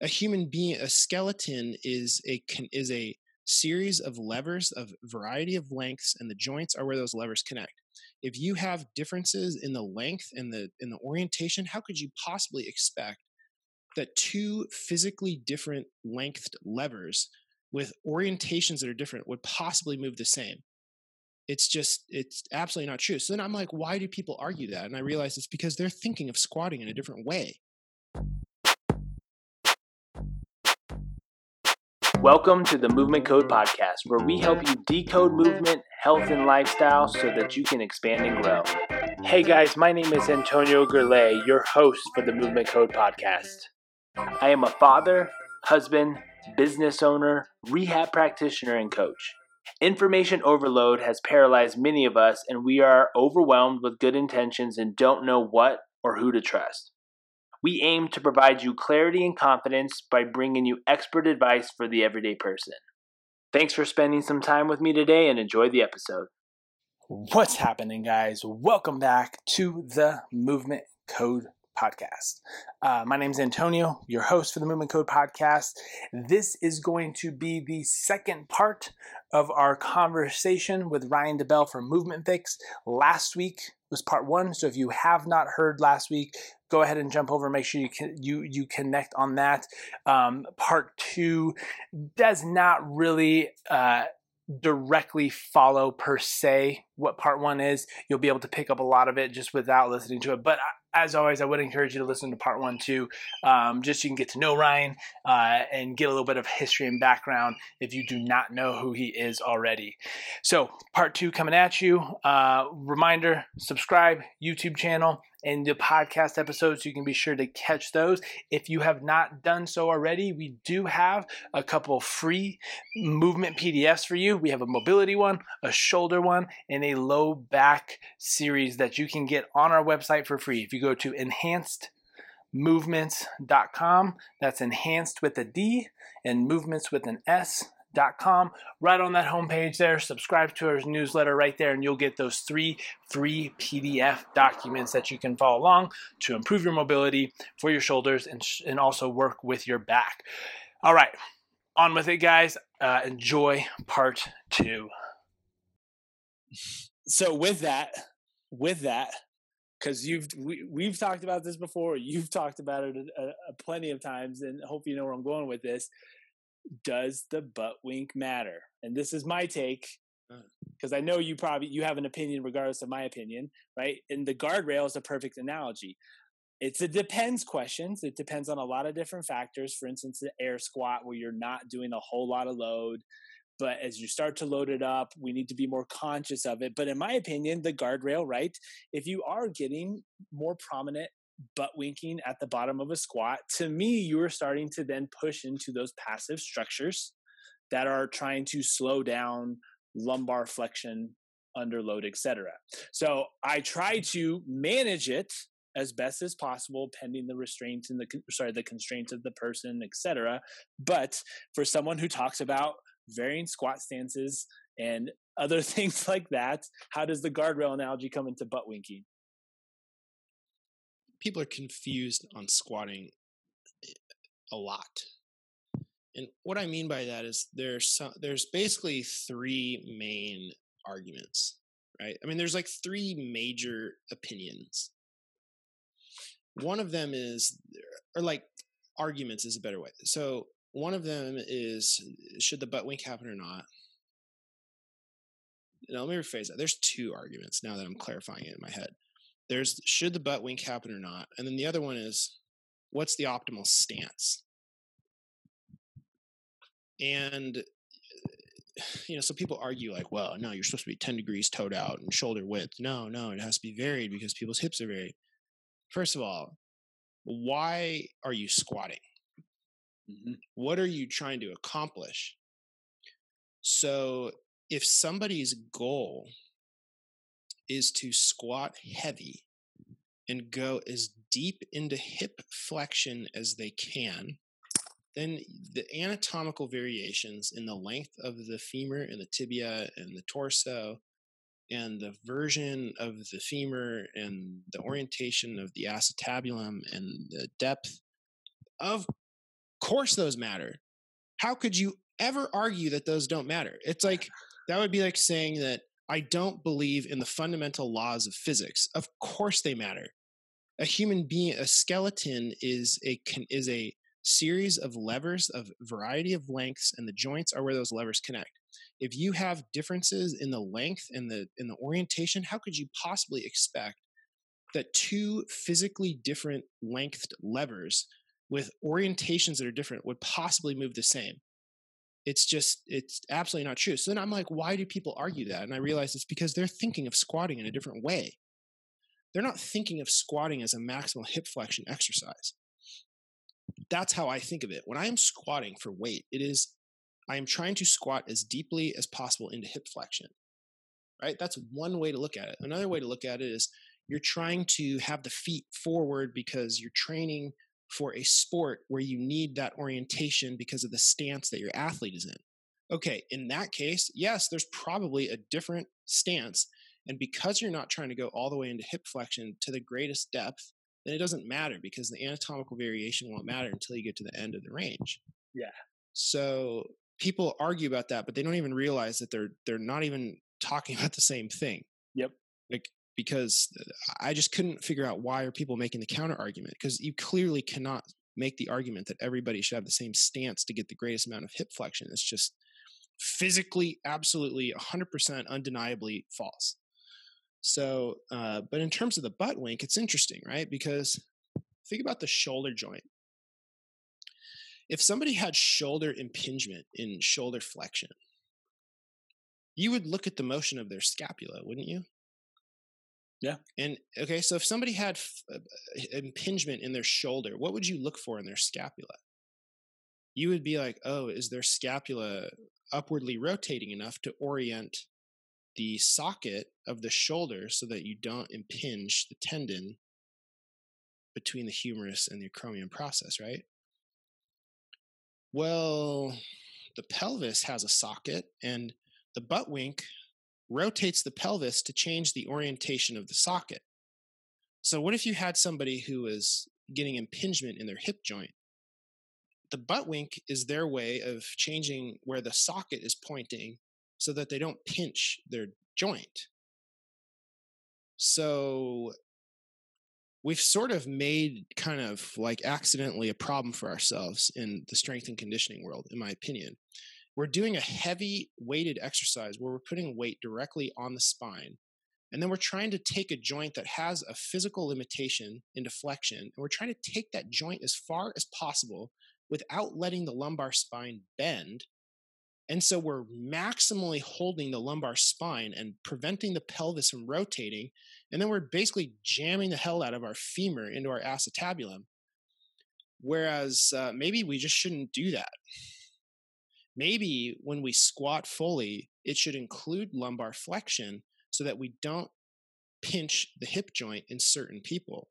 a human being a skeleton is a can, is a series of levers of variety of lengths and the joints are where those levers connect. If you have differences in the length and the in the orientation how could you possibly expect that two physically different lengthed levers with orientations that are different would possibly move the same? It's just it's absolutely not true. So then i'm like why do people argue that? And i realize it's because they're thinking of squatting in a different way Welcome to the Movement Code Podcast, where we help you decode movement, health, and lifestyle so that you can expand and grow. Hey guys, my name is Antonio Gurley, your host for the Movement Code Podcast. I am a father, husband, business owner, rehab practitioner, and coach. Information overload has paralyzed many of us, and we are overwhelmed with good intentions and don't know what or who to trust. We aim to provide you clarity and confidence by bringing you expert advice for the everyday person. Thanks for spending some time with me today and enjoy the episode. What's happening, guys? Welcome back to the Movement Code podcast. Uh, my name is Antonio, your host for the Movement Code podcast. This is going to be the second part of our conversation with Ryan DeBell from Movement Fix. Last week was part one, so if you have not heard last week, go ahead and jump over. Make sure you can, you you connect on that. Um, part two does not really. Uh, directly follow per se what part one is you'll be able to pick up a lot of it just without listening to it but as always, I would encourage you to listen to part one too, um, just so you can get to know Ryan uh, and get a little bit of history and background if you do not know who he is already. So, part two coming at you. Uh, reminder subscribe, YouTube channel, and the podcast episodes. So you can be sure to catch those. If you have not done so already, we do have a couple free movement PDFs for you. We have a mobility one, a shoulder one, and a low back series that you can get on our website for free. If you go to enhancedmovements.com, that's enhanced with a D and movements with an S com. Right on that homepage there, subscribe to our newsletter right there, and you'll get those three free PDF documents that you can follow along to improve your mobility for your shoulders and, and also work with your back. All right, on with it, guys. Uh, enjoy part two. So, with that, with that, because you've we, we've talked about this before you've talked about it a, a, plenty of times and hope you know where i'm going with this does the butt wink matter? And this is my take because uh. I know you probably you have an opinion regardless of my opinion, right? And the guardrail is a perfect analogy. It's a depends questions. It depends on a lot of different factors. For instance, the air squat where you're not doing a whole lot of load, but as you start to load it up, we need to be more conscious of it. But in my opinion, the guardrail, right? If you are getting more prominent butt winking at the bottom of a squat, to me, you are starting to then push into those passive structures that are trying to slow down lumbar flexion, underload, etc. So I try to manage it as best as possible, pending the restraints and the sorry the constraints of the person, etc. But for someone who talks about varying squat stances and other things like that, how does the guardrail analogy come into butt winking? people are confused on squatting eh, a lot. And what I mean by that is there's some, there's basically three main arguments, right? I mean, there's like three major opinions. One of them is, or like arguments is a better way. So one of them is, should the butt wink happen or not? Now, let me rephrase that. There's two arguments now that I'm clarifying it in my head. There's should the butt wink happen or not? And then the other one is what's the optimal stance? And you know so people argue like well no you're supposed to be 10 degrees toed out and shoulder width. No no it has to be varied because people's hips are varied. First of all why are you squatting mm-hmm. what are you trying to accomplish so if somebody's goal is to squat heavy and go as deep into hip flexion as they can, then the anatomical variations in the length of the femur and the tibia and the torso and the version of the femur and the orientation of the acetabulum and the depth of course those matter. How could you ever argue that those don't matter? It's like that would be like saying that I don't believe in the fundamental laws of physics. Of course they matter. A human being, a skeleton is a is a series of levers of variety of lengths and the joints are where those levers connect. If you have differences in the length and the in the orientation, how could you possibly expect that two physically different lengthed levers with orientations that are different would possibly move the same? it's just it's absolutely not true. So then i'm like why do people argue that? And i realize it's because they're thinking of squatting in a different way. They're not thinking of squatting as a maximal hip flexion exercise. That's how i think of it. When i am squatting for weight it is i am trying to squat as deeply as possible into hip flexion right? That's one way to look at it. Another way to look at it is you're trying to have the feet forward because you're training for a sport where you need that orientation because of the stance that your athlete is in. Okay, in that case, yes, there's probably a different stance. And because you're not trying to go all the way into hip flexion to the greatest depth, then it doesn't matter because the anatomical variation won't matter until you get to the end of the range. Yeah. So people argue about that, but they don't even realize that they're they're not even talking about the same thing. Yep. Like because uh, I just couldn't figure out why are people making the counter argument because you clearly cannot make the argument that everybody should have the same stance to get the greatest amount of hip flexion. It's just physically, absolutely, 100% undeniably false. So, uh, but in terms of the butt wink, it's interesting, right? Because think about the shoulder joint. If somebody had shoulder impingement in shoulder flexion, you would look at the motion of their scapula, wouldn't you? Yeah. And okay, so if somebody had f- uh, impingement in their shoulder, what would you look for in their scapula? You would be like, oh, is their scapula upwardly rotating enough to orient the socket of the shoulder so that you don't impinge the tendon between the humerus and the acromion process, right? Well, the pelvis has a socket and the butt wink rotates the pelvis to change the orientation of the socket. So, what if you had somebody who was getting impingement in their hip joint? The butt wink is their way of changing where the socket is pointing so that they don't pinch their joint. So, we've sort of made kind of like accidentally a problem for ourselves in the strength and conditioning world, in my opinion we're doing a heavy weighted exercise where we're putting weight directly on the spine. And then we're trying to take a joint that has a physical limitation in flexion, and we're trying to take that joint as far as possible without letting the lumbar spine bend. And so we're maximally holding the lumbar spine and preventing the pelvis from rotating. And then we're basically jamming the hell out of our femur into our acetabulum. Whereas uh, maybe we just shouldn't do that maybe when we squat fully, it should include lumbar flexion so that we don't pinch the hip joint in certain people.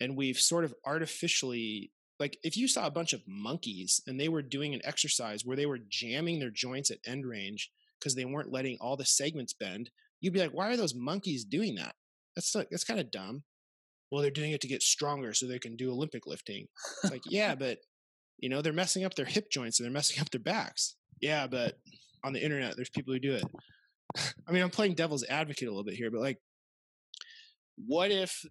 And we've sort of artificially, like, if you saw a bunch of monkeys and they were doing an exercise where they were jamming their joints at end range because they weren't letting all the segments bend, you'd be like, why are those monkeys doing that? That's like, that's kind of dumb. Well, they're doing it to get stronger so they can do Olympic lifting. It's like, yeah, but you know, they're messing up their hip joints and they're messing up their backs. Yeah, but on the internet, there's people who do it. I mean, I'm playing devil's advocate a little bit here, but like, what if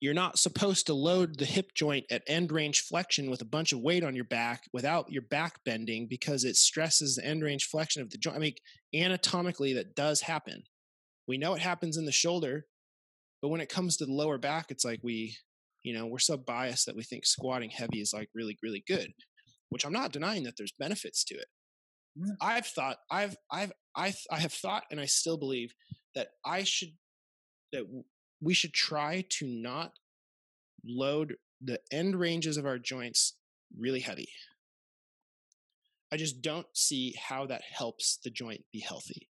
you're not supposed to load the hip joint at end range flexion with a bunch of weight on your back without your back bending because it stresses the end range flexion of the joint? I mean, anatomically, that does happen. We know it happens in the shoulder, but when it comes to the lower back, it's like we you know we're so biased that we think squatting heavy is like really really good which i'm not denying that there's benefits to it. Yeah. i've thought i've i've i i have thought and i still believe that i should that we should try to not load the end ranges of our joints really heavy. I just don't see how that helps the joint be healthy.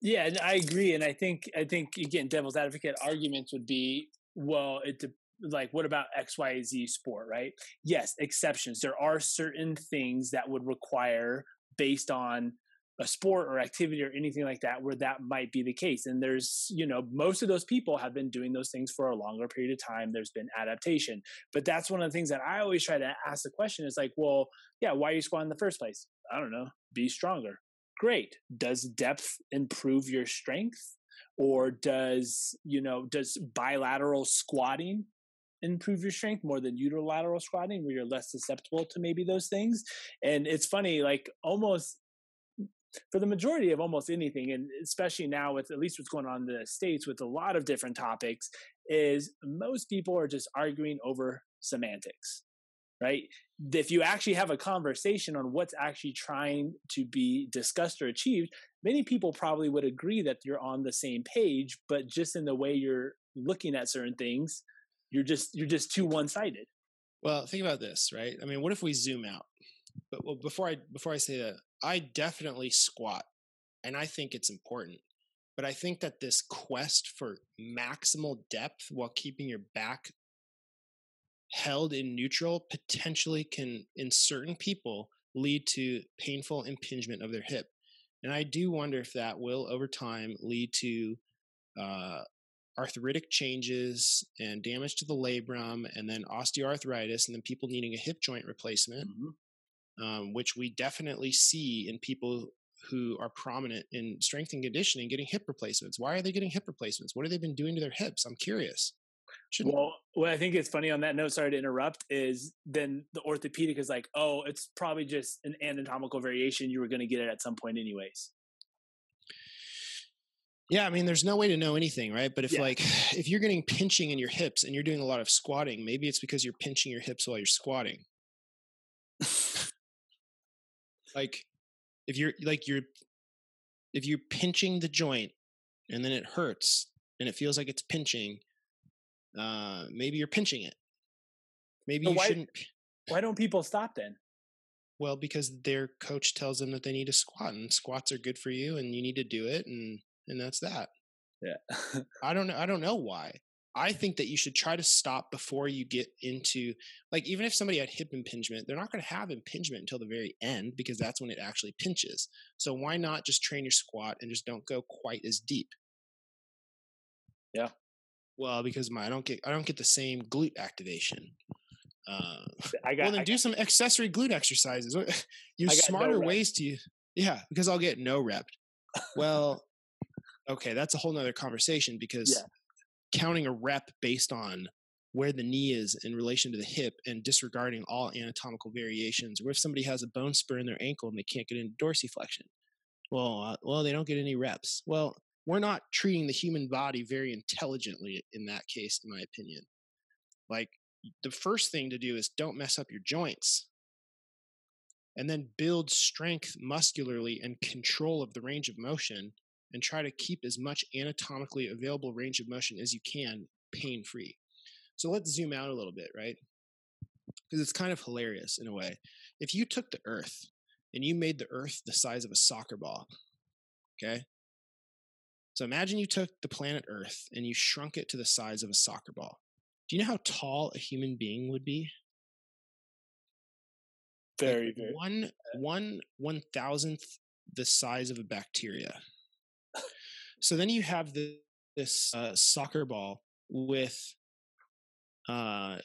Yeah, and I agree, and I think I think again, devil's advocate arguments would be well, it de- like what about XYZ sport, right? Yes, exceptions. There are certain things that would require based on a sport or activity or anything like that where that might be the case. And there's, you know, most of those people have been doing those things for a longer period of time. There's been adaptation. But that's one of the things that I always try to ask the question is like, well, yeah, why are you squatting in the first place? I don't know, be stronger. Great. Does depth improve your strength? Or does, you know, does bilateral squatting improve your strength more than unilateral squatting where you're less susceptible to maybe those things? And it's funny like almost for the majority of almost anything, and especially now with at least what's going on in the States with a lot of different topics, is most people are just arguing over semantics, right? If you actually have a conversation on what's actually trying to be discussed or achieved, many people probably would agree that you're on the same page, but just in the way you're looking at certain things, you're just you're just too one-sided. Well, think about this, right? I mean, what if we zoom out? But well, before I before I say that, I definitely squat, and I think it's important. But I think that this quest for maximal depth while keeping your back held in neutral potentially can, in certain people, lead to painful impingement of their hip. And I do wonder if that will, over time, lead to uh, arthritic changes and damage to the labrum, and then osteoarthritis, and then people needing a hip joint replacement. Mm-hmm um, which we definitely see in people who are prominent in strength and conditioning getting hip replacements. Why are they getting hip replacements? What have they been doing to their hips? I'm curious. Shouldn't well, what I think is funny on that note, sorry to interrupt, is then the orthopedic is like, oh, it's probably just an anatomical variation. You were going to get it at some point, anyways. Yeah, I mean, there's no way to know anything, right? But if yeah. like if you're getting pinching in your hips and you're doing a lot of squatting, maybe it's because you're pinching your hips while you're squatting. like if you're like you're if you're pinching the joint and then it hurts and it feels like it's pinching uh maybe you're pinching it maybe you why, shouldn't why don't people stop then well because their coach tells them that they need to squat and squats are good for you and you need to do it and and that's that yeah i don't know i don't know why I think that you should try to stop before you get into like even if somebody had hip impingement, they're not going to have impingement until the very end because that's when it actually pinches. So why not just train your squat and just don't go quite as deep? Yeah. Well, because my I don't get I don't get the same glute activation. Uh, I got, well, then I do got, some accessory glute exercises. Use smarter no ways to yeah, because I'll get no rep. Well, okay, that's a whole nother conversation because yeah counting a rep based on where the knee is in relation to the hip and disregarding all anatomical variations. Or if somebody has a bone spur in their ankle and they can't get into dorsiflexion, well, uh, well, they don't get any reps. Well, we're not treating the human body very intelligently in that case, in my opinion. Like the first thing to do is don't mess up your joints. And then build strength muscularly and control of the range of motion and try to keep as much anatomically available range of motion as you can pain free. So let's zoom out a little bit, right? Because it's kind of hilarious in a way. If you took the earth and you made the earth the size of a soccer ball, okay? So imagine you took the planet Earth and you shrunk it to the size of a soccer ball. Do you know how tall a human being would be? Very, like very. One, one, one thousandth the size of a bacteria. So then you have the, this uh, soccer ball with uh,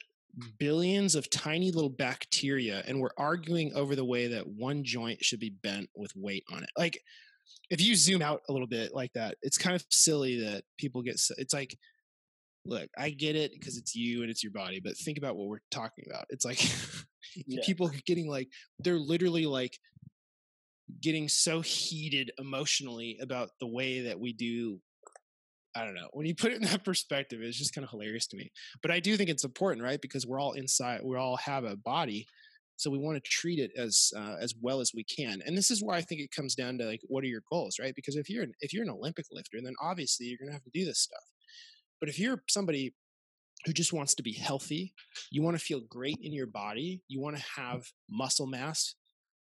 billions of tiny little bacteria, and we're arguing over the way that one joint should be bent with weight on it. Like, if you zoom out a little bit like that, it's kind of silly that people get. It's like, look, I get it because it's you and it's your body, but think about what we're talking about. It's like yeah. people getting like they're literally like getting so heated emotionally about the way that we do I don't know. When you put it in that perspective, it's just kind of hilarious to me. But I do think it's important, right? Because we're all inside, we all have a body, so we want to treat it as uh, as well as we can. And this is where I think it comes down to like, what are your goals, right? Because if you're an, if you're an Olympic lifter, then obviously you're going to have to do this stuff. But if you're somebody who just wants to be healthy, you want to feel great in your body, you want to have muscle mass,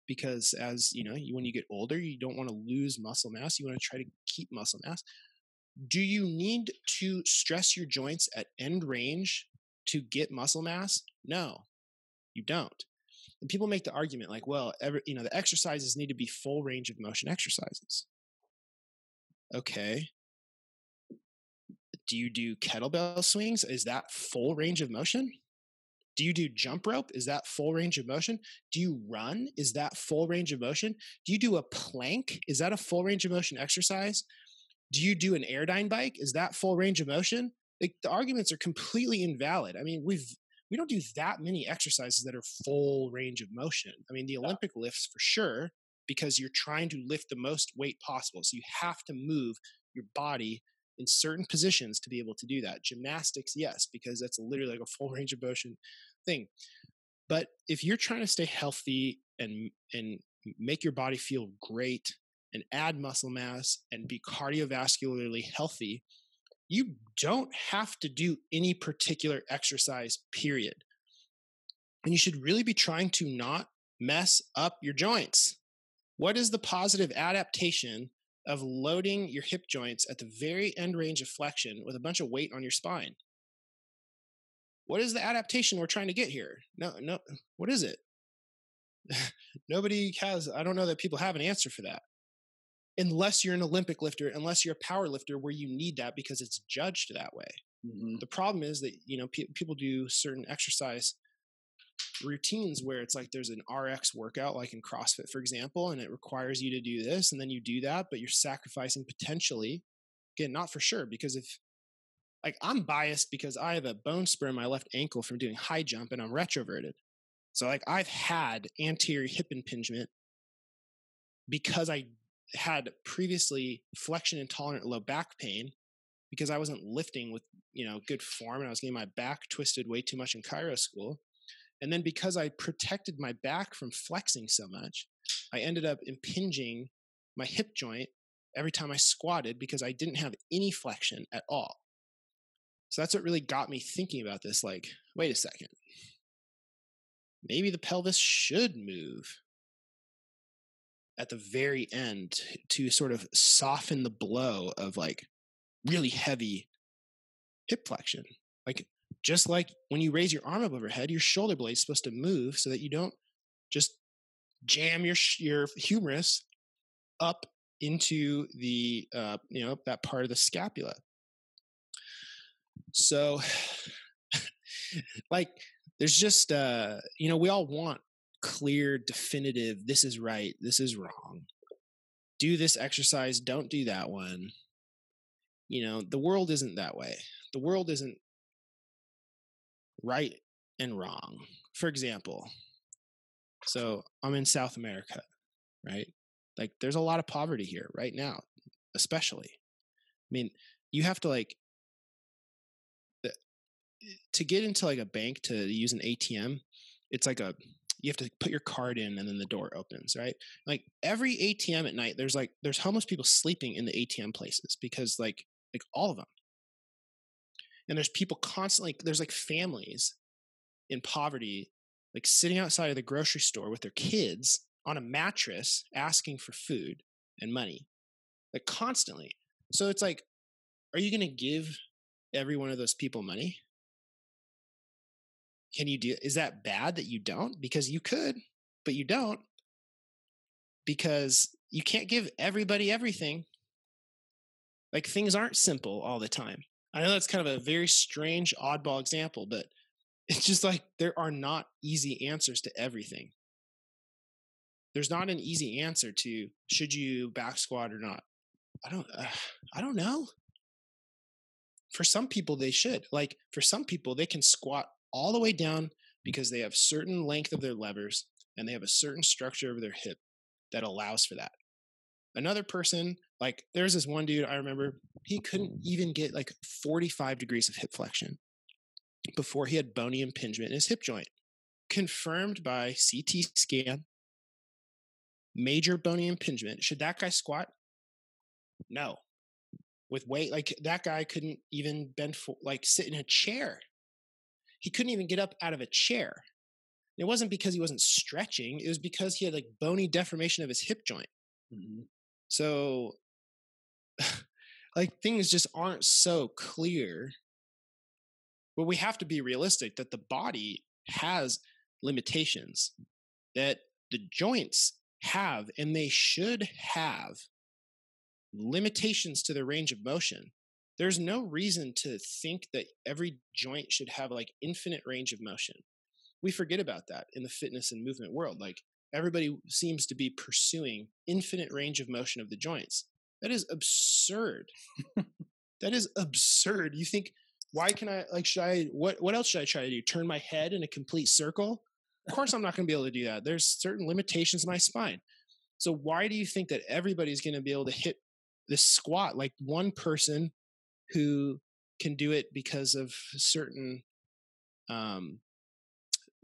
because as you know when you get older you don't want to lose muscle mass you want to try to keep muscle mass do you need to stress your joints at end range to get muscle mass no you don't And people make the argument like, well, every, you know, the exercises need to be full range of motion exercises. Okay. Do you do kettlebell swings? Is that full range of motion? Do you do jump rope? Is that full range of motion? Do you run? Is that full range of motion? Do you do a plank? Is that a full range of motion exercise? Do you do an airdyne bike? Is that full range of motion? Like the arguments are completely invalid. I mean, we've we don't do that many exercises that are full range of motion. I mean, the Olympic lifts for sure because you're trying to lift the most weight possible. So you have to move your body in certain positions to be able to do that. Gymnastics, yes, because that's literally like a full range of motion thing. But if you're trying to stay healthy and and make your body feel great and add muscle mass and be cardiovascularly healthy, you don't have to do any particular exercise, period. And you should really be trying to not mess up your joints. What is the positive adaptation of loading your hip joints at the very end range of flexion with a bunch of weight on your spine? What is the adaptation we're trying to get here? No, no, what is it? Nobody has, I don't know that people have an answer for that unless you're an Olympic lifter, unless you're a power lifter where you need that because it's judged that way. Mm-hmm. The problem is that, you know, pe- people do certain exercise routines where it's like there's an RX workout, like in CrossFit, for example, and it requires you to do this, and then you do that, but you're sacrificing potentially, again, not for sure, because if like I'm biased because I have a bone spur in my left ankle from doing high jump and I'm retroverted. So like I've had anterior hip impingement because I had previously flexion intolerant low back pain because I wasn't lifting with, you know, good form and I was getting my back twisted way too much in chiro school. And then because I protected my back from flexing so much, I ended up impinging my hip joint every time I squatted because I didn't have any flexion at all. So that's what really got me thinking about this like, wait a second. Maybe the pelvis should move at the very end to sort of soften the blow of like really heavy hip flexion. Like just like when you raise your arm up overhead, your shoulder blade is supposed to move so that you don't just jam your your humerus up into the uh, you know that part of the scapula. So, like, there's just uh, you know we all want clear, definitive, this is right, this is wrong. Do this exercise, don't do that one. You know, the world isn't that way. The world isn't right and wrong. For example, so I'm in South America, right? Like there's a lot of poverty here right now, especially. I mean, you have to like eh, to get into like a bank to use an ATM, it's like a you have to put your card in and then the door opens, right? Like every ATM at night, there's like there's homeless people sleeping in the ATM places because like like all of them. And there's people constantly there's like families in poverty like sitting outside of the grocery store with their kids on a mattress asking for food and money. Like constantly. So it's like are you going to give every one of those people money? Can you do is that bad that you don't? Because you could, but you don't. Because you can't give everybody everything. Like things aren't simple all the time. I know that's kind of a very strange oddball example, but it's just like there are not easy answers to everything. There's not an easy answer to should you back squat or not. I don't uh, I don't know. For some people they should. Like for some people they can squat all the way down because they have certain length of their levers and they have a certain structure of their hip that allows for that. Another person, like there's this one dude I remember, he couldn't even get like 45 degrees of hip flexion before he had bony impingement in his hip joint. Confirmed by CT scan, major bony impingement. Should that guy squat? No. With weight, like that guy couldn't even bend, for, like sit in a chair he couldn't even get up out of a chair. It wasn't because he wasn't stretching, it was because he had like bony deformation of his hip joint. Mm-hmm. So, like, things just aren't so clear. But we have to be realistic that the body has limitations. that the joints have and they should have limitations to their range of motion. There's no reason to think that every joint should have like infinite range of motion. We forget about that in the fitness and movement world. Like everybody seems to be pursuing infinite range of motion of the joints. That is absurd. that is absurd. You think why can I like should I what what else should I try to do? Turn my head in a complete circle? Of course I'm not to be able to do that. There's certain limitations in my spine. So why do you think that everybody's to be able to hit this squat like one person who can do it because of certain um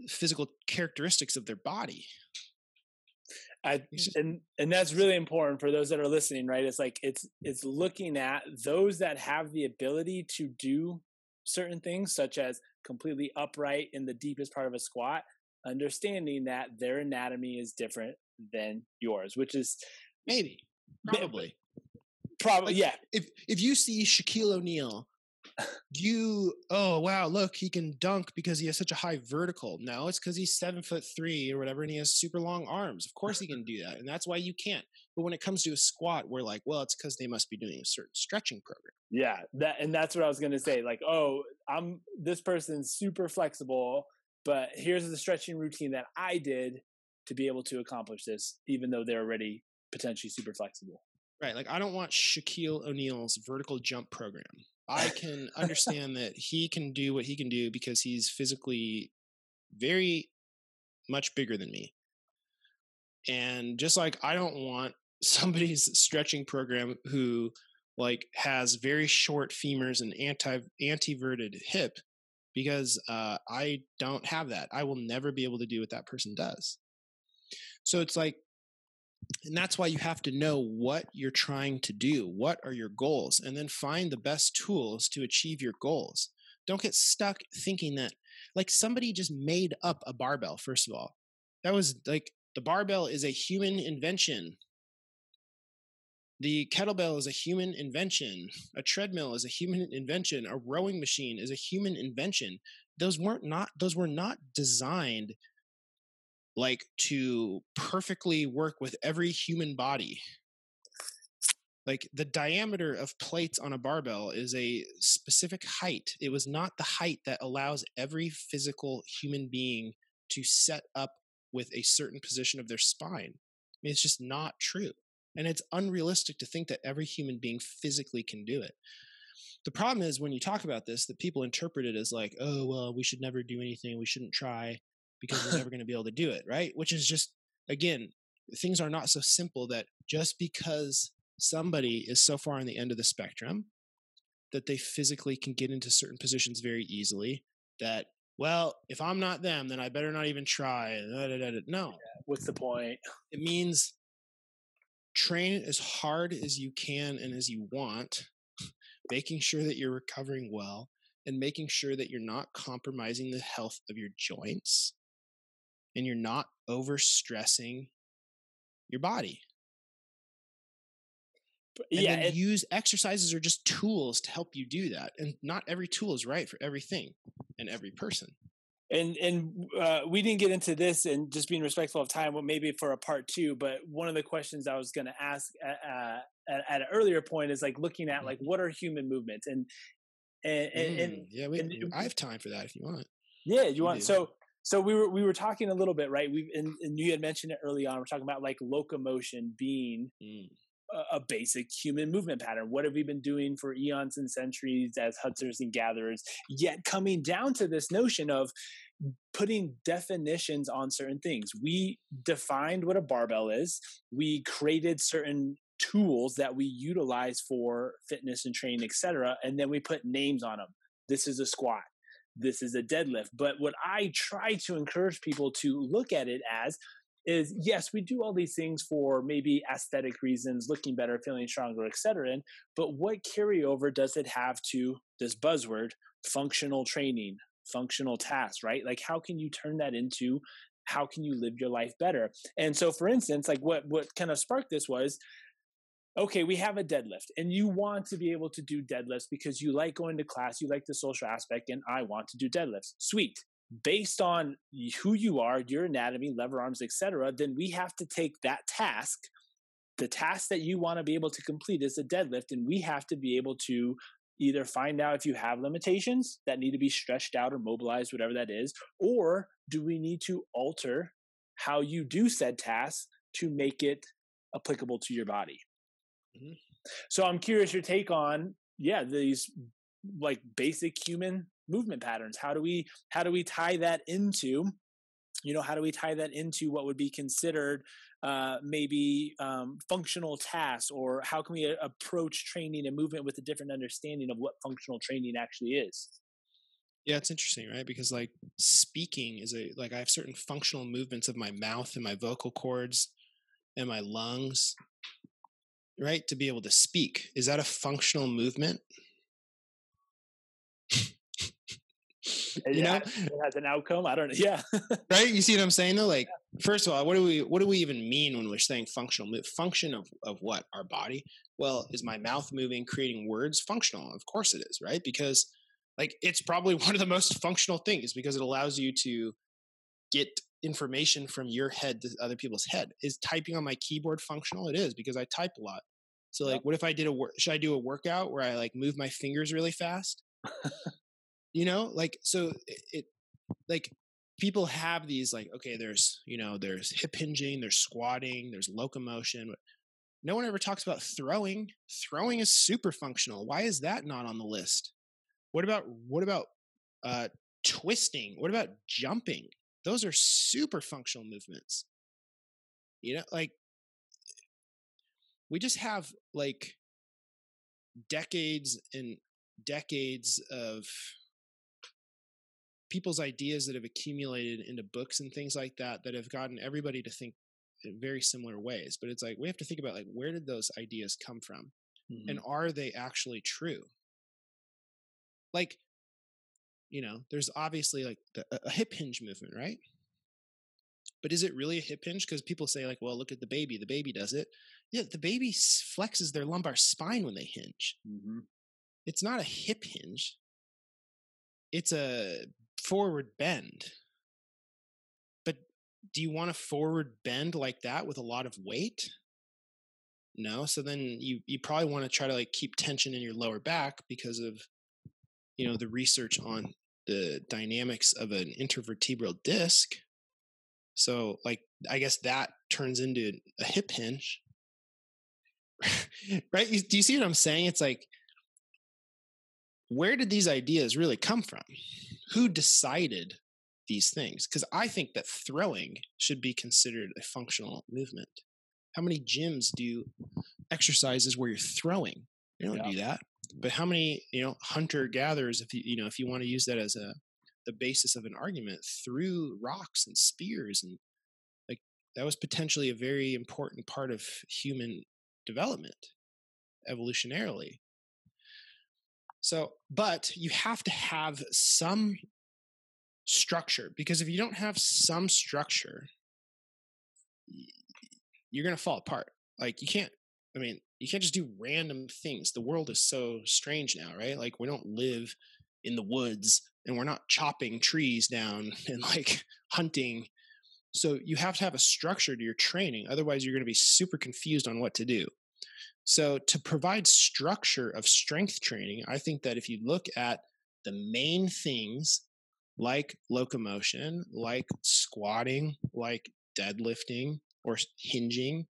physical characteristics of their body? I, and and that's really important for those that are listening, right? It's like it's it's looking at those that have the ability to do certain things, such as completely upright in the deepest part of a squat, understanding that their anatomy is different than yours, which is maybe probably probably like, yeah. If if you see Shaquille O'Neal you oh wow look he can dunk because he has such a high vertical. No it's because he's seven foot three or whatever and he has super long arms. Of course he can do that and that's why you can't. But when it comes to a squat we're like well it's because they must be doing a certain stretching program. Yeah that and that's what i was going to say like oh i'm this person's super flexible but here's the stretching routine that i did to be able to accomplish this even though they're already potentially super flexible Right. Like I don't want Shaquille O'Neal's vertical jump program. I can understand that he can do what he can do because he's physically very much bigger than me. And just like I don't want somebody's stretching program who like has very short femurs and anti anteverted hip because uh, I don't have that. I will never be able to do what that person does. So it's like and that's why you have to know what you're trying to do. What are your goals? And then find the best tools to achieve your goals. Don't get stuck thinking that, like, somebody just made up a barbell, first of all. That was like the barbell is a human invention. The kettlebell is a human invention. A treadmill is a human invention. A rowing machine is a human invention. Those weren't not those were not designed like to perfectly work with every human body. Like the diameter of plates on a barbell is a specific height. It was not the height that allows every physical human being to set up with a certain position of their spine. I mean, it's just not true and it's unrealistic to think that every human being physically can do it. The problem is when you talk about this that people interpret it as like oh well we should never do anything we shouldn't try because we're never going to be able to do it, right? Which is just, again, things are not so simple that just because somebody is so far on the end of the spectrum that they physically can get into certain positions very easily that well if i'm not them then i better not even try. No. What's the point? It means train as hard as you can and as you want making sure that you're recovering well and making sure that you're not compromising the health of your joints and you're not overstressing your body. And yeah, it, use exercises are just tools to help you do that, and not every tool is right for everything and every person. And and uh, we didn't get into this, and just being respectful of time, well, maybe for a part two. But one of the questions I was going to ask uh, at, at, an earlier point is like looking at like mm-hmm. what are human movements, and and, and, and yeah, we, and, I have time for that if you want. Yeah, you want so so we were we were talking a little bit right? We and, and you had mentioned it early on we're talking about like locomotion being mm. a, a, basic human movement pattern. What have we been doing for eons and centuries as hunters and gatherers? Yet coming down to this notion of putting definitions on certain things. We defined what a barbell is. We created certain tools that we utilize for fitness and training etc and then we put names on them this is a squat this is a deadlift. But what I try to encourage people to look at it as is yes, we do all these things for maybe aesthetic reasons, looking better, feeling stronger, etc. But what carryover does it have to this buzzword, functional training, functional tasks, right? Like how can you turn that into how can you live your life better? And so for instance, like what what kind of sparked this was okay, we have a deadlift and you want to be able to do deadlifts because you like going to class, you like the social aspect, and I want to do deadlifts. Sweet. based on who you are, your anatomy, lever arms, etc., then we have to take that task, the task that you want to be able to complete is a deadlift, and we have to be able to either find out if you have limitations that need to be stretched out or mobilized, whatever that is, or do we need to alter how you do said task to make it applicable to your body? Mm-hmm. So I'm curious your take on, yeah, these like basic human movement patterns. How do we how do we tie that into you know how do we tie that into what would be considered uh, maybe um, functional tasks or how can we a- uh, approach training and movement with a different understanding of what functional training actually is yeah it's interesting right because like speaking is a like i have certain functional movements of my mouth and my vocal cords and my lungs right to be able to speak is that a functional movement you know, it has an outcome. I don't know. Yeah. right. You see what I'm saying though? Like, yeah. first of all, what do we what do we even mean when we're saying functional? Function of of what? Our body. Well, is my mouth moving, creating words functional? Of course it is, right? Because like it's probably one of the most functional things because it allows you to get information from your head to other people's head. Is typing on my keyboard functional? It is because I type a lot. So like, what if I did a work? Should I do a workout where I like move my fingers really fast? you know like so it, it like people have these like okay there's you know there's hip hinging there's squatting there's locomotion no one ever talks about throwing. Throwing is super functional. Why is that not on the list? What about what about uh twisting? What about jumping? Those are super functional movements. You know like we just have like decades and decades of people's ideas that have accumulated into books and things like that that have gotten everybody to think in very similar ways but it's like we have to think about like where did those ideas come from? Mm-hmm. and are they actually true? Like you know there's obviously like the, a hip hinge movement right but is it really a hip hinge because people say like well look at the baby the baby does it yeah the baby flexes their lumbar spine when they hinge mm-hmm. it's not a hip hinge it's a forward bend. But do you want a forward bend like that with a lot of weight? No. So then you you probably want to try to like keep tension in your lower back because of you know the research on the dynamics of an intervertebral disc. So like I guess that turns into a hip hinge. right? You, do you see what I'm saying? It's like where did these ideas really come from? who decided these things? Because I think that throwing should be considered a functional movement. How many gyms do exercises where you're throwing? You don't yeah. do that. But how many, you know, hunter gatherers, if you, you know, if you want to use that as a the basis of an argument, threw rocks and spears and like that was potentially a very important part of human development evolutionarily. So, but you have to have some structure because if you don't have some structure, you're going to fall apart. Like you can't, I mean, you can't just do random things. The world is so strange now, right? Like we don't live in the woods and we're not chopping trees down and like hunting. So you have to have a structure to your training. Otherwise, you're going to be super confused on what to do. So, to provide structure of strength training, I think that if you look at the main things like locomotion, like squatting, like deadlifting or hinging,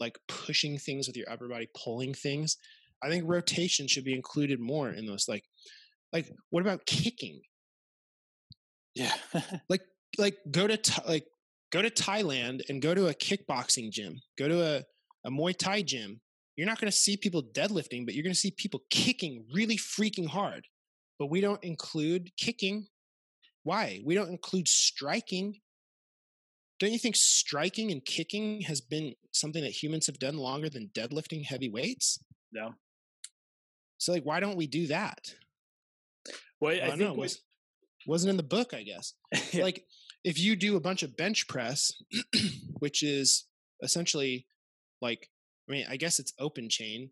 like pushing things with your upper body, pulling things, I think rotation should be included more in those. Like, like what about kicking? Yeah, like like go to like go to Thailand and go to a kickboxing gym, go to a a Muay Thai gym you're not going to see people deadlifting, but you're going to see people kicking really freaking hard. But we don't include kicking. Why? We don't include striking. Don't you think striking and kicking has been something that humans have done longer than deadlifting heavy weights? No. So, like, why don't we do that? Well, I, I think know, was, wasn't in the book, I guess. yeah. Like, if you do a bunch of bench press, which is essentially like I mean, I guess it's open chain,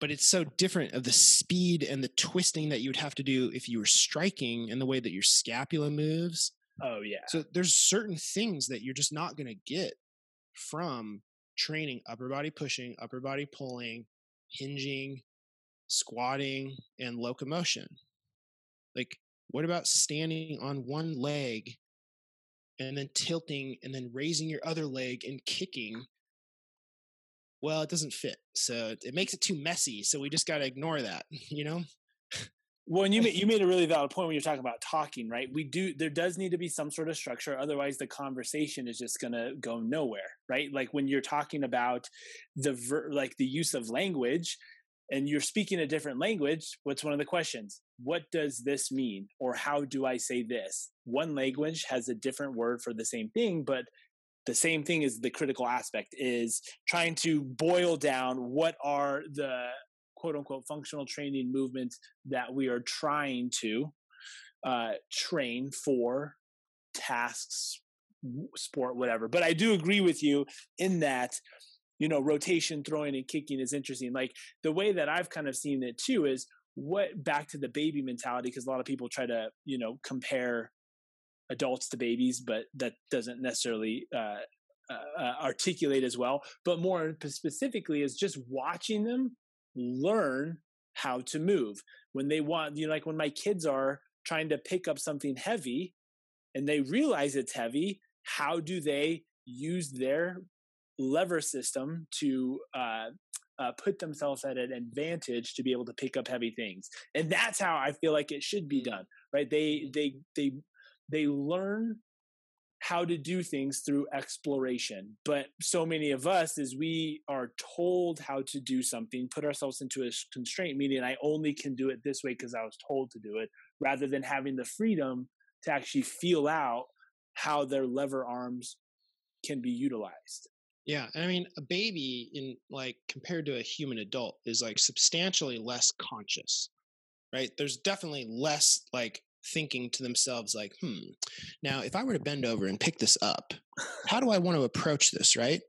but it's so different of the speed and the twisting that you would have to do if you were striking and the way that your scapula moves. Oh yeah. So there's certain things that you're just not going to get from training upper body pushing, upper body pulling, hinging, squatting, and locomotion. Like, what about standing on one leg and then tilting and then raising your other leg and kicking? Well, it doesn't fit. So it makes it too messy. So we just got to ignore that, you know? Well, and you made, you made a really valid point when you're talking about talking, right? We do there does need to be some sort of structure, otherwise the conversation is just going to go nowhere, right? Like when you're talking about the ver- like the use of language and you're speaking a different language, what's one of the questions? What does this mean or how do I say this? One language has a different word for the same thing, but the same thing is the critical aspect is trying to boil down what are the quote unquote functional training movements that we are trying to uh, train for tasks, sport, whatever. But I do agree with you in that, you know, rotation, throwing, and kicking is interesting. Like the way that I've kind of seen it too is what back to the baby mentality, because a lot of people try to, you know, compare adults to babies, but that doesn't necessarily uh, uh, articulate as well. But more specifically, is just watching them learn how to move. When they want, you know, like when my kids are trying to pick up something heavy and they realize it's heavy, how do they use their lever system to uh, uh, put themselves at an advantage to be able to pick up heavy things? And that's how I feel like it should be done, right? They they they they learn how to do things through exploration. But so many of us, as we are told how to do something, put ourselves into a constraint, meaning I only can do it this way because I was told to do it, rather than having the freedom to actually feel out how their lever arms can be utilized. Yeah, I mean, a baby in like compared to a human adult is like substantially less conscious, right? There's definitely less like thinking to themselves like hmm now if i were to bend over and pick this up how do i want to approach this right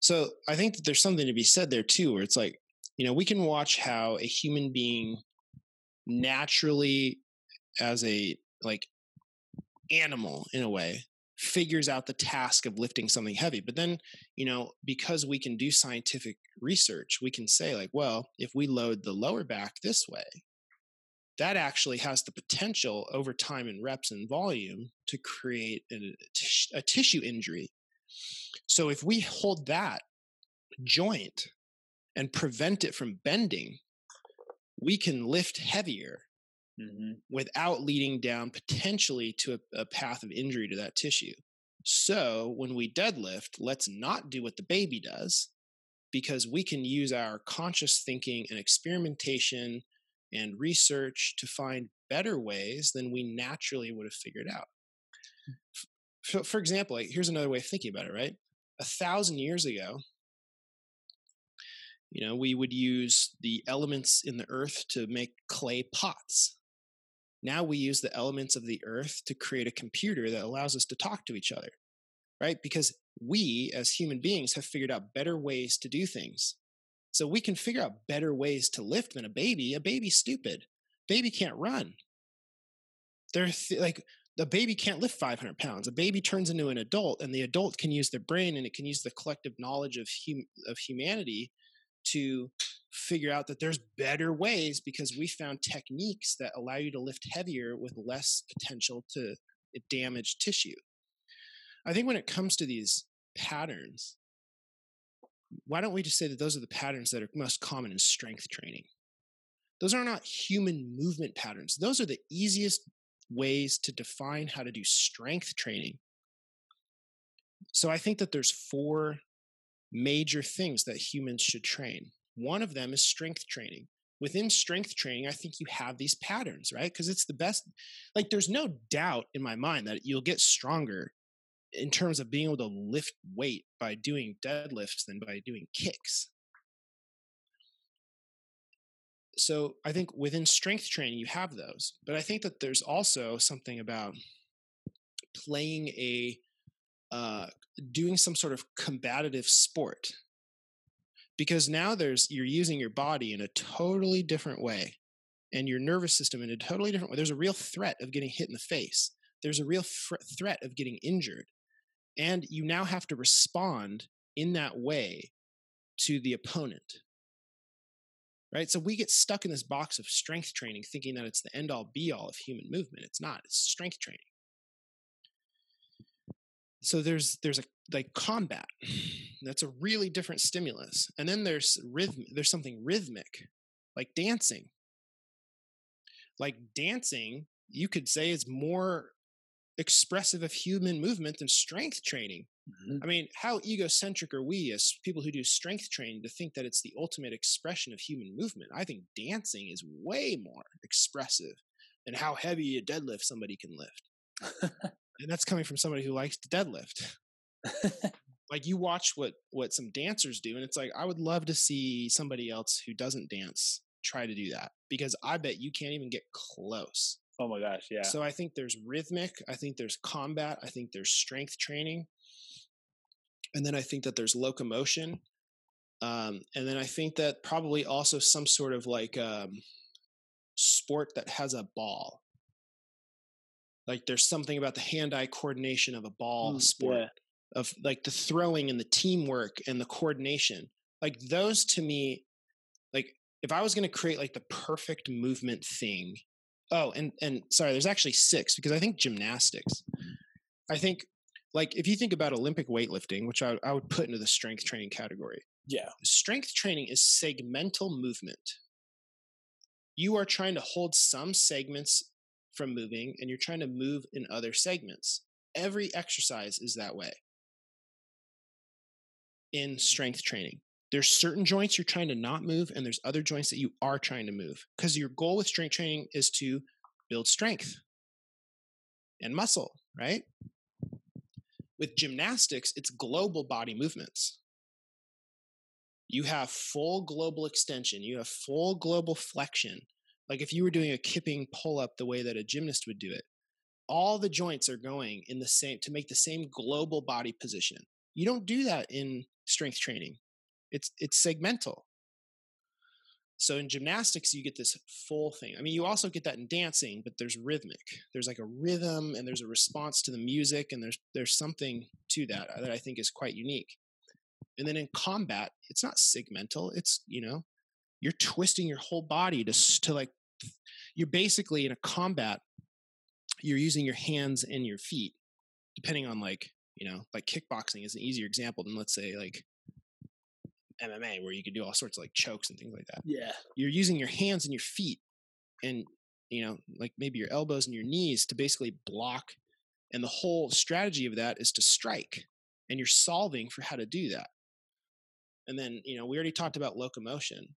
so i think that there's something to be said there too where it's like you know we can watch how a human being naturally as a like animal in a way figures out the task of lifting something heavy but then you know because we can do scientific research we can say like well if we load the lower back this way that actually has the potential over time and reps and volume to create a, uh, a tissue injury. So if we hold that joint and prevent it from bending, we can lift heavier mm-hmm. without leading down potentially to a, a path of injury to that tissue. So when we deadlift, let's not do what the baby does because we can use our conscious thinking and experimentation and research to find better ways than we naturally would have figured out. For, for example, like, here's another way of thinking about it, right? A thousand years ago, you know, we would use the elements in the earth to make clay pots. Now we use the elements of the earth to create a computer that allows us to talk to each other, right? Because we as human beings have figured out better ways to do things. So we can figure out better ways to lift than a baby. A baby's stupid. Baby can't run. They're th- like the baby can't lift 500 pounds. A baby turns into an adult, and the adult can use their brain and it can use the collective knowledge of hum- of humanity to figure out that there's better ways because we found techniques that allow you to lift heavier with less potential to damage tissue. I think when it comes to these patterns, why don't we just say that those are the patterns that are most common in strength training? Those are not human movement patterns. Those are the easiest ways to define how to do strength training. So I think that there's four major things that humans should train. One of them is strength training. Within strength training, I think you have these patterns, right? Because it's the best. Like, there's no doubt in my mind that you'll get stronger in terms of being able to lift weight by doing deadlifts than by doing kicks. So I think within strength training, you have those. But I think that there's also something about playing a, uh, doing some sort of combative sport. because now there's you're using your body in a totally different way and your nervous system in a totally different way. There's a real threat of getting hit in the face. There's a real threat of getting injured. And you now have to respond in that way to the opponent. Right? So we get stuck in this box of strength training thinking that it's the end all be all of human movement. It's not. It's strength training so there's there's a like combat. That's a really different stimulus. And then there's rhythm there's something rhythmic like dancing. Like dancing you could say is more expressive of human movement than strength training. Mm-hmm. i mean how egocentric are we as people who do strength training to think that it's the ultimate expression of human movement? I think dancing is way more expressive than how heavy a deadlift somebody can lift and that's coming from somebody who likes to deadlift. like you watch what what some dancers do, and it's like I would love to see somebody else who doesn't dance try to do that because I bet you can't even get close. Oh my gosh, yeah. So I think there's rhythmic, I think there's combat, I think there's strength training, and then I think that there's locomotion, um, and then I think that probably also some sort of like um, sport that has a ball like there's something about the hand-eye coordination of a ball mm, sport yeah. of like the throwing and the teamwork and the coordination like those to me like if i was going to create like the perfect movement thing oh and and sorry there's actually six because i think gymnastics i think like if you think about olympic weightlifting which i, I would put into the strength training category yeah strength training is segmental movement you are trying to hold some segments from moving and you're trying to move in other segments. Every exercise is that way in strength training. There's certain joints you're trying to not move, and there's other joints that you are trying to move because your goal with strength training is to build strength and muscle, right? With gymnastics, it's global body movements. You have full global extension, you have full global flexion, like if you were doing a kipping pull up the way that a gymnast would do it, all the joints are going in the same to make the same global body position. You don't do that in strength training. It's it's segmental. So in gymnastics, you get this full thing. I mean, you also get that in dancing, but there's rhythmic. There's like a rhythm, and there's a response to the music, and there's there's something to that uh, that I think is quite unique. And then in combat, it's not segmental. It's you know you're twisting your whole body to to like you're basically in a combat you're using your hands and your feet depending on like you know like kickboxing is an easier example than let's say like MMA where you can do all sorts of like chokes and things like that. Yeah. You're using your hands and your feet and you know like maybe your elbows and your knees to basically block and the whole strategy of that is to strike and you're solving for how to do that. And then, you know, we already talked about locomotion.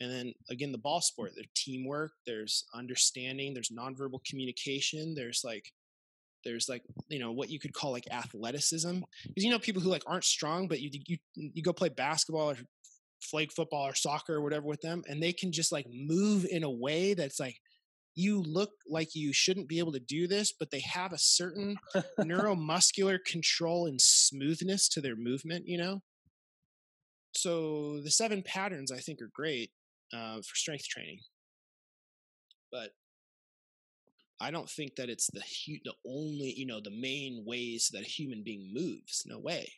And then again, the ball sport, there's teamwork, there's understanding, there's nonverbal communication, there's like, there's like, you know, what you could call like athleticism. Because you know, people who like aren't strong, but you you you go play basketball or flag football or soccer or whatever with them, and they can just like move in a way that's like you look like you shouldn't be able to do this, but they have a certain neuromuscular control and smoothness to their movement, you know? So the seven patterns I think are great uh, for strength training. But I don't think that it's the hu- the only you know the main ways that a human being moves. No way.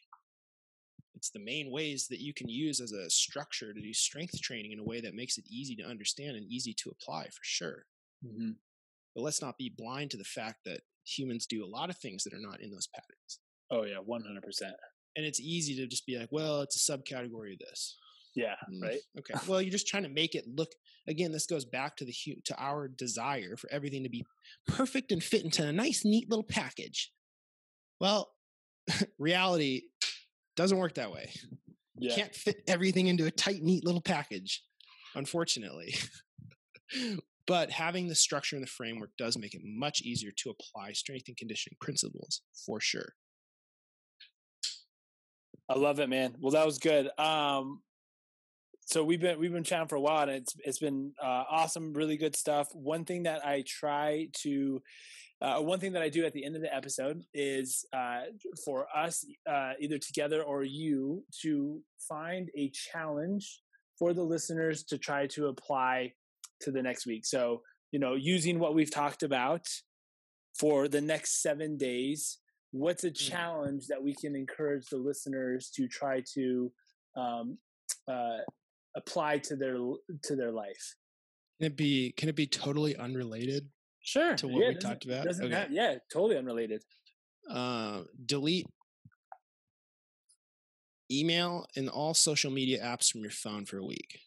It's the main ways that you can use as a structure to do strength training in a way that makes it easy to understand and easy to apply for sure. Mm-hmm. But let's not be blind to the fact that humans do a lot of things that are not in those patterns. Oh yeah, one hundred percent. And it's easy to just be like, well, it's a subcategory of this. Yeah. Mm, right. Okay. Well, you're just trying to make it look. Again, this goes back to the to our desire for everything to be perfect and fit into a nice, neat little package. Well, reality doesn't work that way. Yeah. You can't fit everything into a tight, neat little package, unfortunately. but having the structure and the framework does make it much easier to apply strength and conditioning principles for sure. I love it, man. Well, that was good. Um, so we've been we've been chatting for a while and it's it's been uh, awesome really good stuff one thing that i try to uh, one thing that I do at the end of the episode is uh, for us, uh, either together or you, to find a challenge for the listeners to try to apply to the next week. So, you know, using what we've talked about for the next seven days, what's a Mm. challenge that we can encourage the listeners to try to um, uh, apply to their to their life? Can it be can it be totally unrelated Sure. to what we talked about? Okay. have, yeah, totally unrelated. uh, delete email and all social media apps from your phone for a week.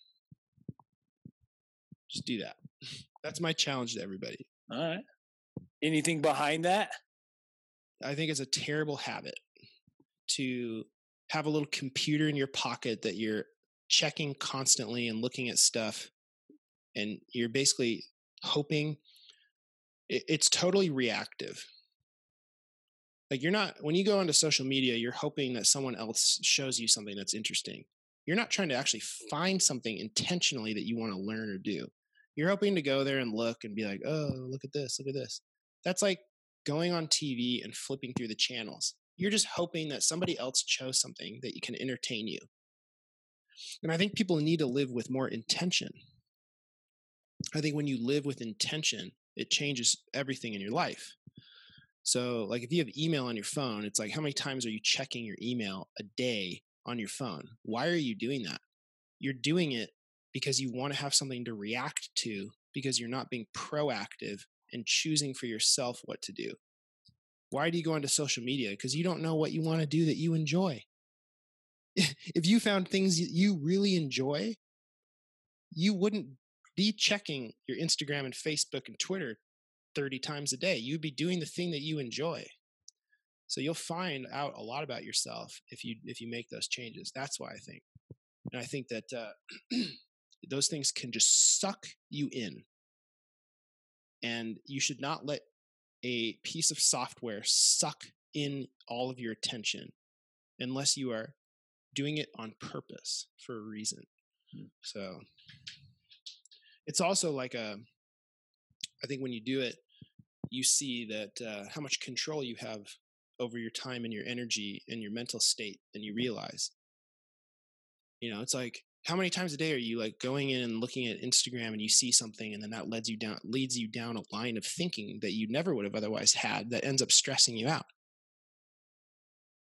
Just do that. That's my challenge to everybody. All right. Anything behind that? I think it's a terrible habit to have a little computer in your pocket that you're checking constantly and looking at stuff and you're basically hoping it's totally reactive. Like you're not when you go onto social media you're hoping that someone else shows you something that's interesting. You're not trying to actually find something intentionally that you want to learn or do. You're hoping to go there and look and be like oh look at this look at this. That's like going on tv and flipping through the channels. You're just hoping that somebody else chose something that can entertain you and i think people need to live with more intention i think when you live with intention it changes everything in your life so, like if you have email on your phone, it's like how many times are you checking your email a day on your phone? Why are you doing that? You're doing it because you want to have something to react to because you're not being proactive and choosing for yourself what to do. Why do you go onto social media? Because you don't know what you want to do that you enjoy. if you found things you really enjoy, you wouldn't be checking your Instagram and Facebook and Twitter 30 times a day. You'd be doing the thing that you enjoy. So you'll find out a lot about yourself if you if you make those changes. That's why I think. And I think that uh, those things can just suck you in. And you should not let a piece of software suck in all of your attention unless you are doing it on purpose for a reason. So it's also like a I think when you do it, you see that uh, how much control you have over your time and your energy and your mental state and you realize. You know, it's like how many times a day are you like going in and looking at Instagram and you see something and then that leads you down leads you down a line of thinking that you never would have otherwise had that ends up stressing you out.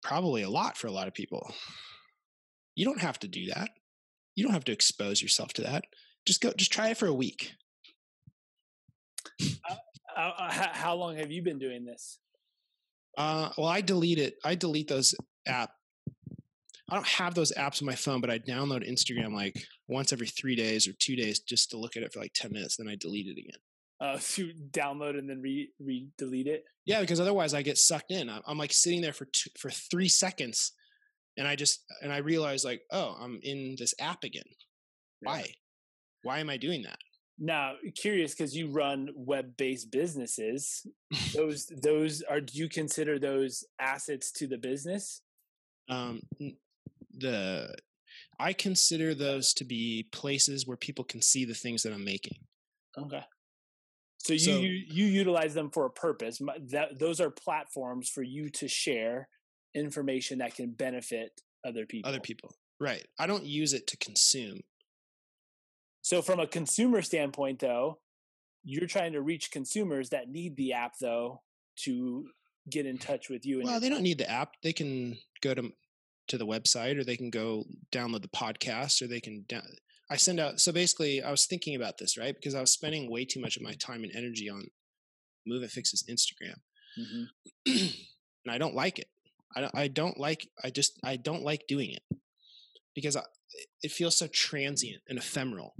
Probably a lot for a lot of people. You don't have to do that. You don't have to expose yourself to that. Just go just try it for a week. Uh, uh, how, how long have you been doing this? Uh, well, I delete it. I delete those app. I don't have those apps on my phone, but I download Instagram like once every three days or two days just to look at it for like ten minutes. Then I delete it again. Uh, to download and then re re delete it. Yeah, because otherwise I get sucked in. I'm, I'm like sitting there for two, for three seconds, and I just and I realized like, oh, I'm in this app again. Why? Why am I doing that? Now, curious because you run web-based businesses. those those are do you consider those assets to the business? Um, the I consider those to be places where people can see the things that I'm making. Okay. So you So- you, you utilize them for a purpose. That those are platforms for you to share information that can benefit other people. Other people, right? I don't use it to consume. So from a consumer standpoint, though, you're trying to reach consumers that need the app, though, to get in touch with you. And Well, they don't need the app. They can go to to the website, or they can go download the podcast, or they can. Down, I send out. So basically, I was thinking about this, right? Because I was spending way too much of my time and energy on Movement Fix's Instagram, Mhm. and I don't like it. I don't, I don't like. I just I don't like doing it because I, it feels so transient and ephemeral.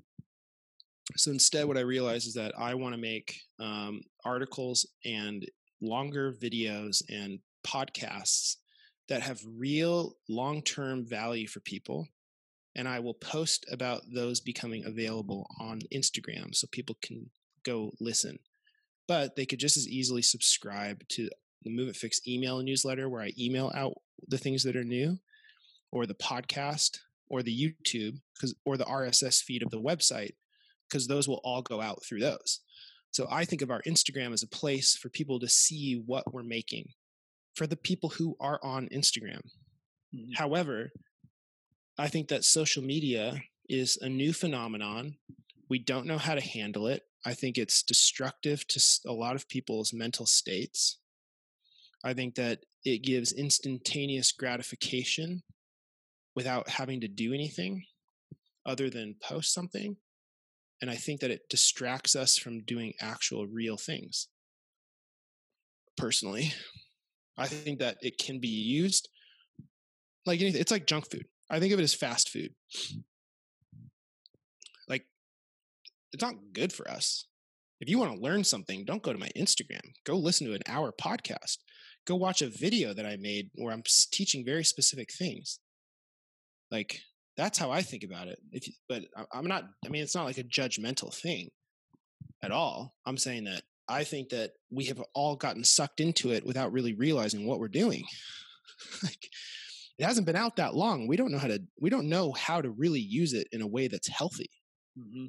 So instead, what I realized is that I want to make um, articles and longer videos and podcasts that have real long term value for people. And I will post about those becoming available on Instagram so people can go listen. But they could just as easily subscribe to the Movement Fix email newsletter where I email out the things that are new, or the podcast, or the YouTube, because or the RSS feed of the website, because those will all go out through those. So I think of our Instagram as a place for people to see what we're making for the people who are on Instagram. Mm-hmm. However, I think that social media is a new phenomenon. We don't know how to handle it. I think it's destructive to a lot of people's mental states. I think that it gives instantaneous gratification without having to do anything other than post something. And I think that it distracts us from doing actual real things. Personally, I think that it can be used like anything. It's like junk food. I think of it as fast food. Like, it's not good for us. If you want to learn something, don't go to my Instagram. Go listen to an hour podcast. Go watch a video that I made where I'm teaching very specific things. Like, that's how I think about it. If you, but I'm not. I mean, it's not like a judgmental thing at all. I'm saying that I think that we have all gotten sucked into it without really realizing what we're doing. like it hasn't been out that long. We don't know how to. We don't know how to really use it in a way that's healthy. Mm-hmm.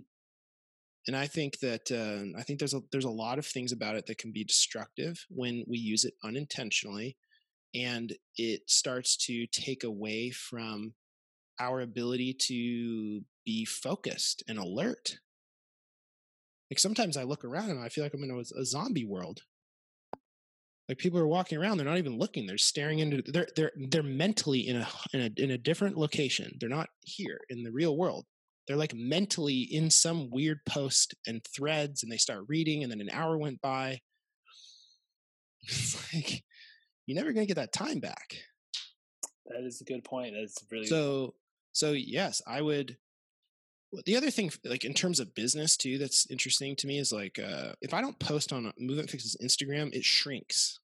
And I think that uh, I think there's a there's a lot of things about it that can be destructive when we use it unintentionally, and it starts to take away from our ability to be focused and alert. Like sometimes I look around and I feel like I'm in a, a zombie world. Like people are walking around, they're not even looking; they're staring into. They're they're they're mentally in a in a in a different location. They're not here in the real world. They're like mentally in some weird post and threads, and they start reading, and then an hour went by. It's like you're never gonna get that time back. That is a good point. That's really so so yes, I would. The other thing, like in terms of business too, that's interesting to me is like uh, if I don't post on Movement Fix's Instagram, it shrinks.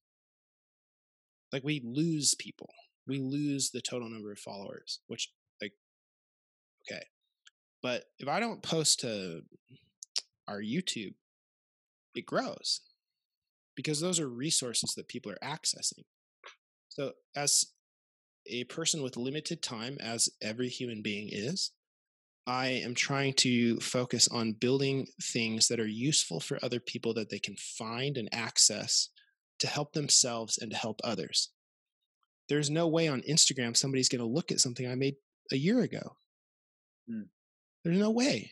Like we lose people, we lose the total number of followers, which like okay, but if I don't post to our YouTube, it grows because those are resources that people are accessing. So as a person with limited time, as every human being is, I am trying to focus on building things that are useful for other people that they can find and access to help themselves and to help others. There's no way on Instagram somebody's going to look at something I made a year ago. Mm. There's no way.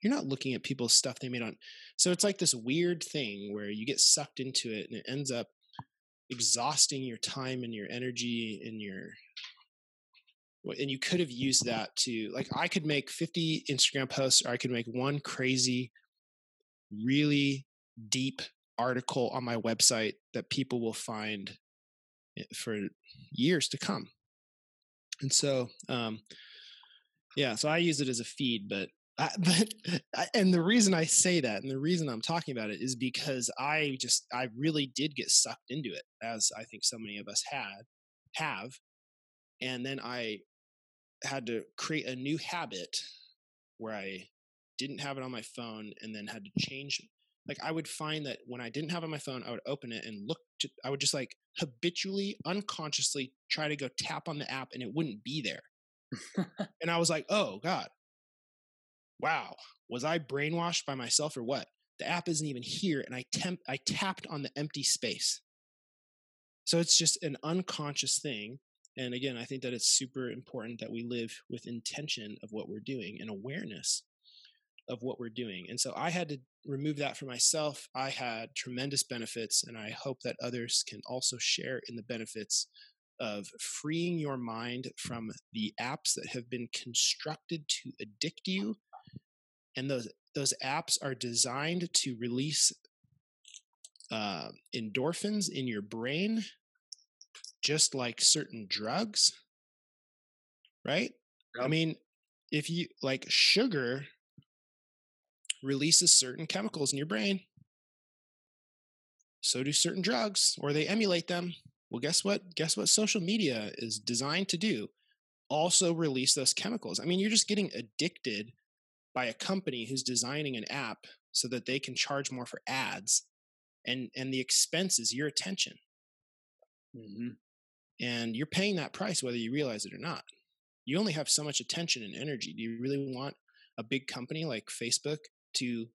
You're not looking at people's stuff they made on. So it's like this weird thing where you get sucked into it and it ends up exhausting your time and your energy and your and you could have used that to like i could make 50 instagram posts or i could make one crazy really deep article on my website that people will find eh, for years to come and so um yeah so i use it as a feed but I, but and the reason I say that and the reason I'm talking about it is because I just I really did get sucked into it as I think so many of us had have and then I had to create a new habit where I didn't have it on my phone and then had to change like I would find that when I didn't have it on my phone I would open it and look to, I would just like habitually unconsciously try to go tap on the app and it wouldn't be there and I was like oh god wow, was I brainwashed by myself or what? The app isn't even here, and I temp I tapped on the empty space. So it's just an unconscious thing. And again, I think that it's super important that we live with intention of what we're doing and awareness of what we're doing. And so I had to remove that for myself. I had tremendous benefits, and I hope that others can also share in the benefits of freeing your mind from the apps that have been constructed to addict you and those those apps are designed to release uh, endorphins in your brain, just like certain drugs. Right? Yep. I mean, if you like sugar releases certain chemicals in your brain, so do certain drugs, or they emulate them. Well, guess what? Guess what social media is designed to do? Also release those chemicals. I mean, you're just getting addicted by a company who's designing an app so that they can charge more for ads and and the expense is your attention mm-hmm. and you're paying that price whether you realize it or not you only have so much attention and energy do you really want a big company like facebook to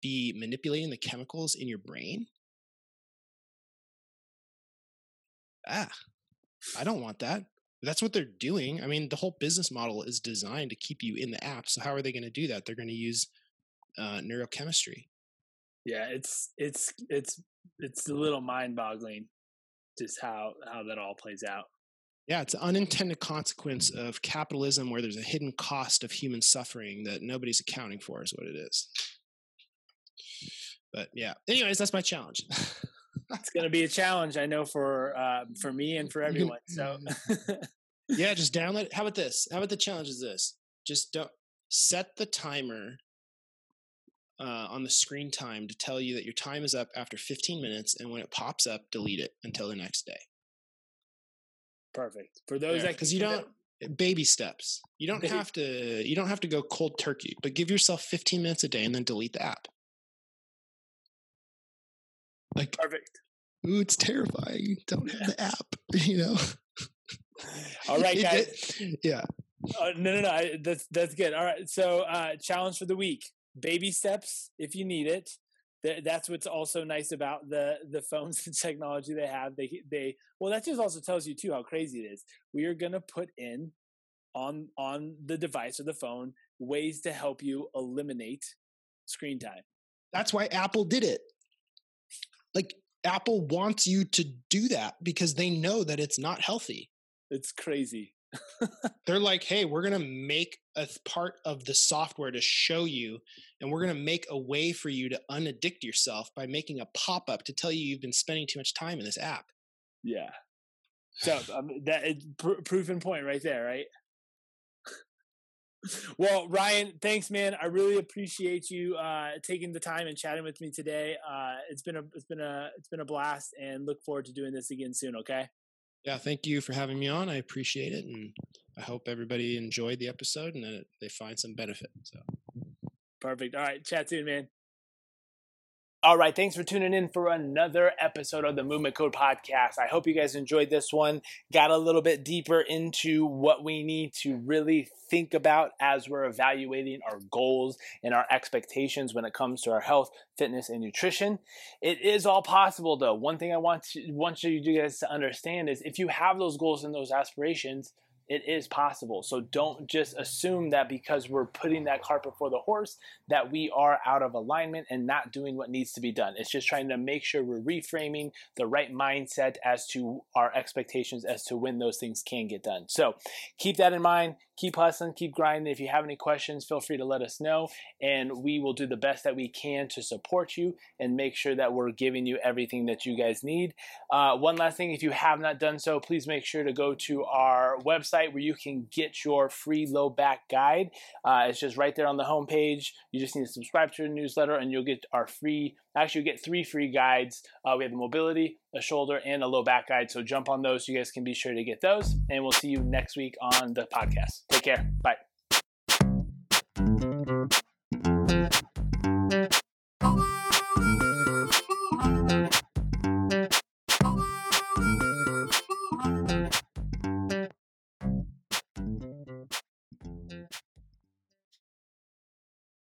be manipulating the chemicals in your brain. Ah, I don't want that. That's what they're doing. I mean, the whole business model is designed to keep you in the app. So how are they going to do that? They're going to use uh, neurochemistry. Yeah, it's it's it's it's a little mind-boggling, just how how that all plays out. Yeah, it's an unintended consequence of capitalism where there's a hidden cost of human suffering that nobody's accounting for, is what it is. But yeah, anyways, that's my challenge. it's going to be a challenge, I know, for uh, for me and for everyone. So yeah, just download. How about this? How about the challenge is this? Just don't set the timer uh, on the screen time to tell you that your time is up after 15 minutes, and when it pops up, delete it until the next day. Perfect for those that because you don't baby steps. You don't have to. You don't have to go cold turkey, but give yourself 15 minutes a day and then delete the app. Like perfect. Ooh, it's terrifying. Don't have the app. You know. All right, guys. yeah. Uh, no, no, no. I, that's that's good. All right. So, uh, challenge for the week: baby steps if you need it. That's what's also nice about the the phones and technology they have. They they well, that just also tells you too how crazy it is. We are going to put in on on the device or the phone ways to help you eliminate screen time. That's why Apple did it. Like Apple wants you to do that because they know that it's not healthy. It's crazy. They're like, hey, we're going to make a part of the software to show you, and we're going to make a way for you to unaddict yourself by making a pop up to tell you you've been spending too much time in this app. Yeah. So um, that is pr- proof and point right there, right? Well, Ryan, thanks, man. I really appreciate you uh, taking the time and chatting with me today. Uh, it's been a it's been a it's been a blast, and look forward to doing this again soon. Okay. Yeah, thank you for having me on. I appreciate it, and I hope everybody enjoyed the episode and that they find some benefit. So, perfect. All right, chat soon, man. All right, thanks for tuning in for another episode of the Movement Code Podcast. I hope you guys enjoyed this one. Got a little bit deeper into what we need to really think about as we're evaluating our goals and our expectations when it comes to our health, fitness, and nutrition. It is all possible, though. One thing I want to, want you guys to understand is if you have those goals and those aspirations, it is possible. So don't just assume that because we're putting that cart before the horse that we are out of alignment and not doing what needs to be done. It's just trying to make sure we're reframing the right mindset as to our expectations as to when those things can get done. So keep that in mind keep hustling, keep grinding. If you have any questions, feel free to let us know, and we will do the best that we can to support you and make sure that we're giving you everything that you guys need. Uh, one last thing if you have not done so, please make sure to go to our website where you can get your free low back guide. Uh, it's just right there on the homepage. You just need to subscribe to the newsletter, and you'll get our free Actually, you get three free guides. Uh, we have a mobility, a shoulder, and a low back guide. So jump on those. You guys can be sure to get those. And we'll see you next week on the podcast. Take care. Bye.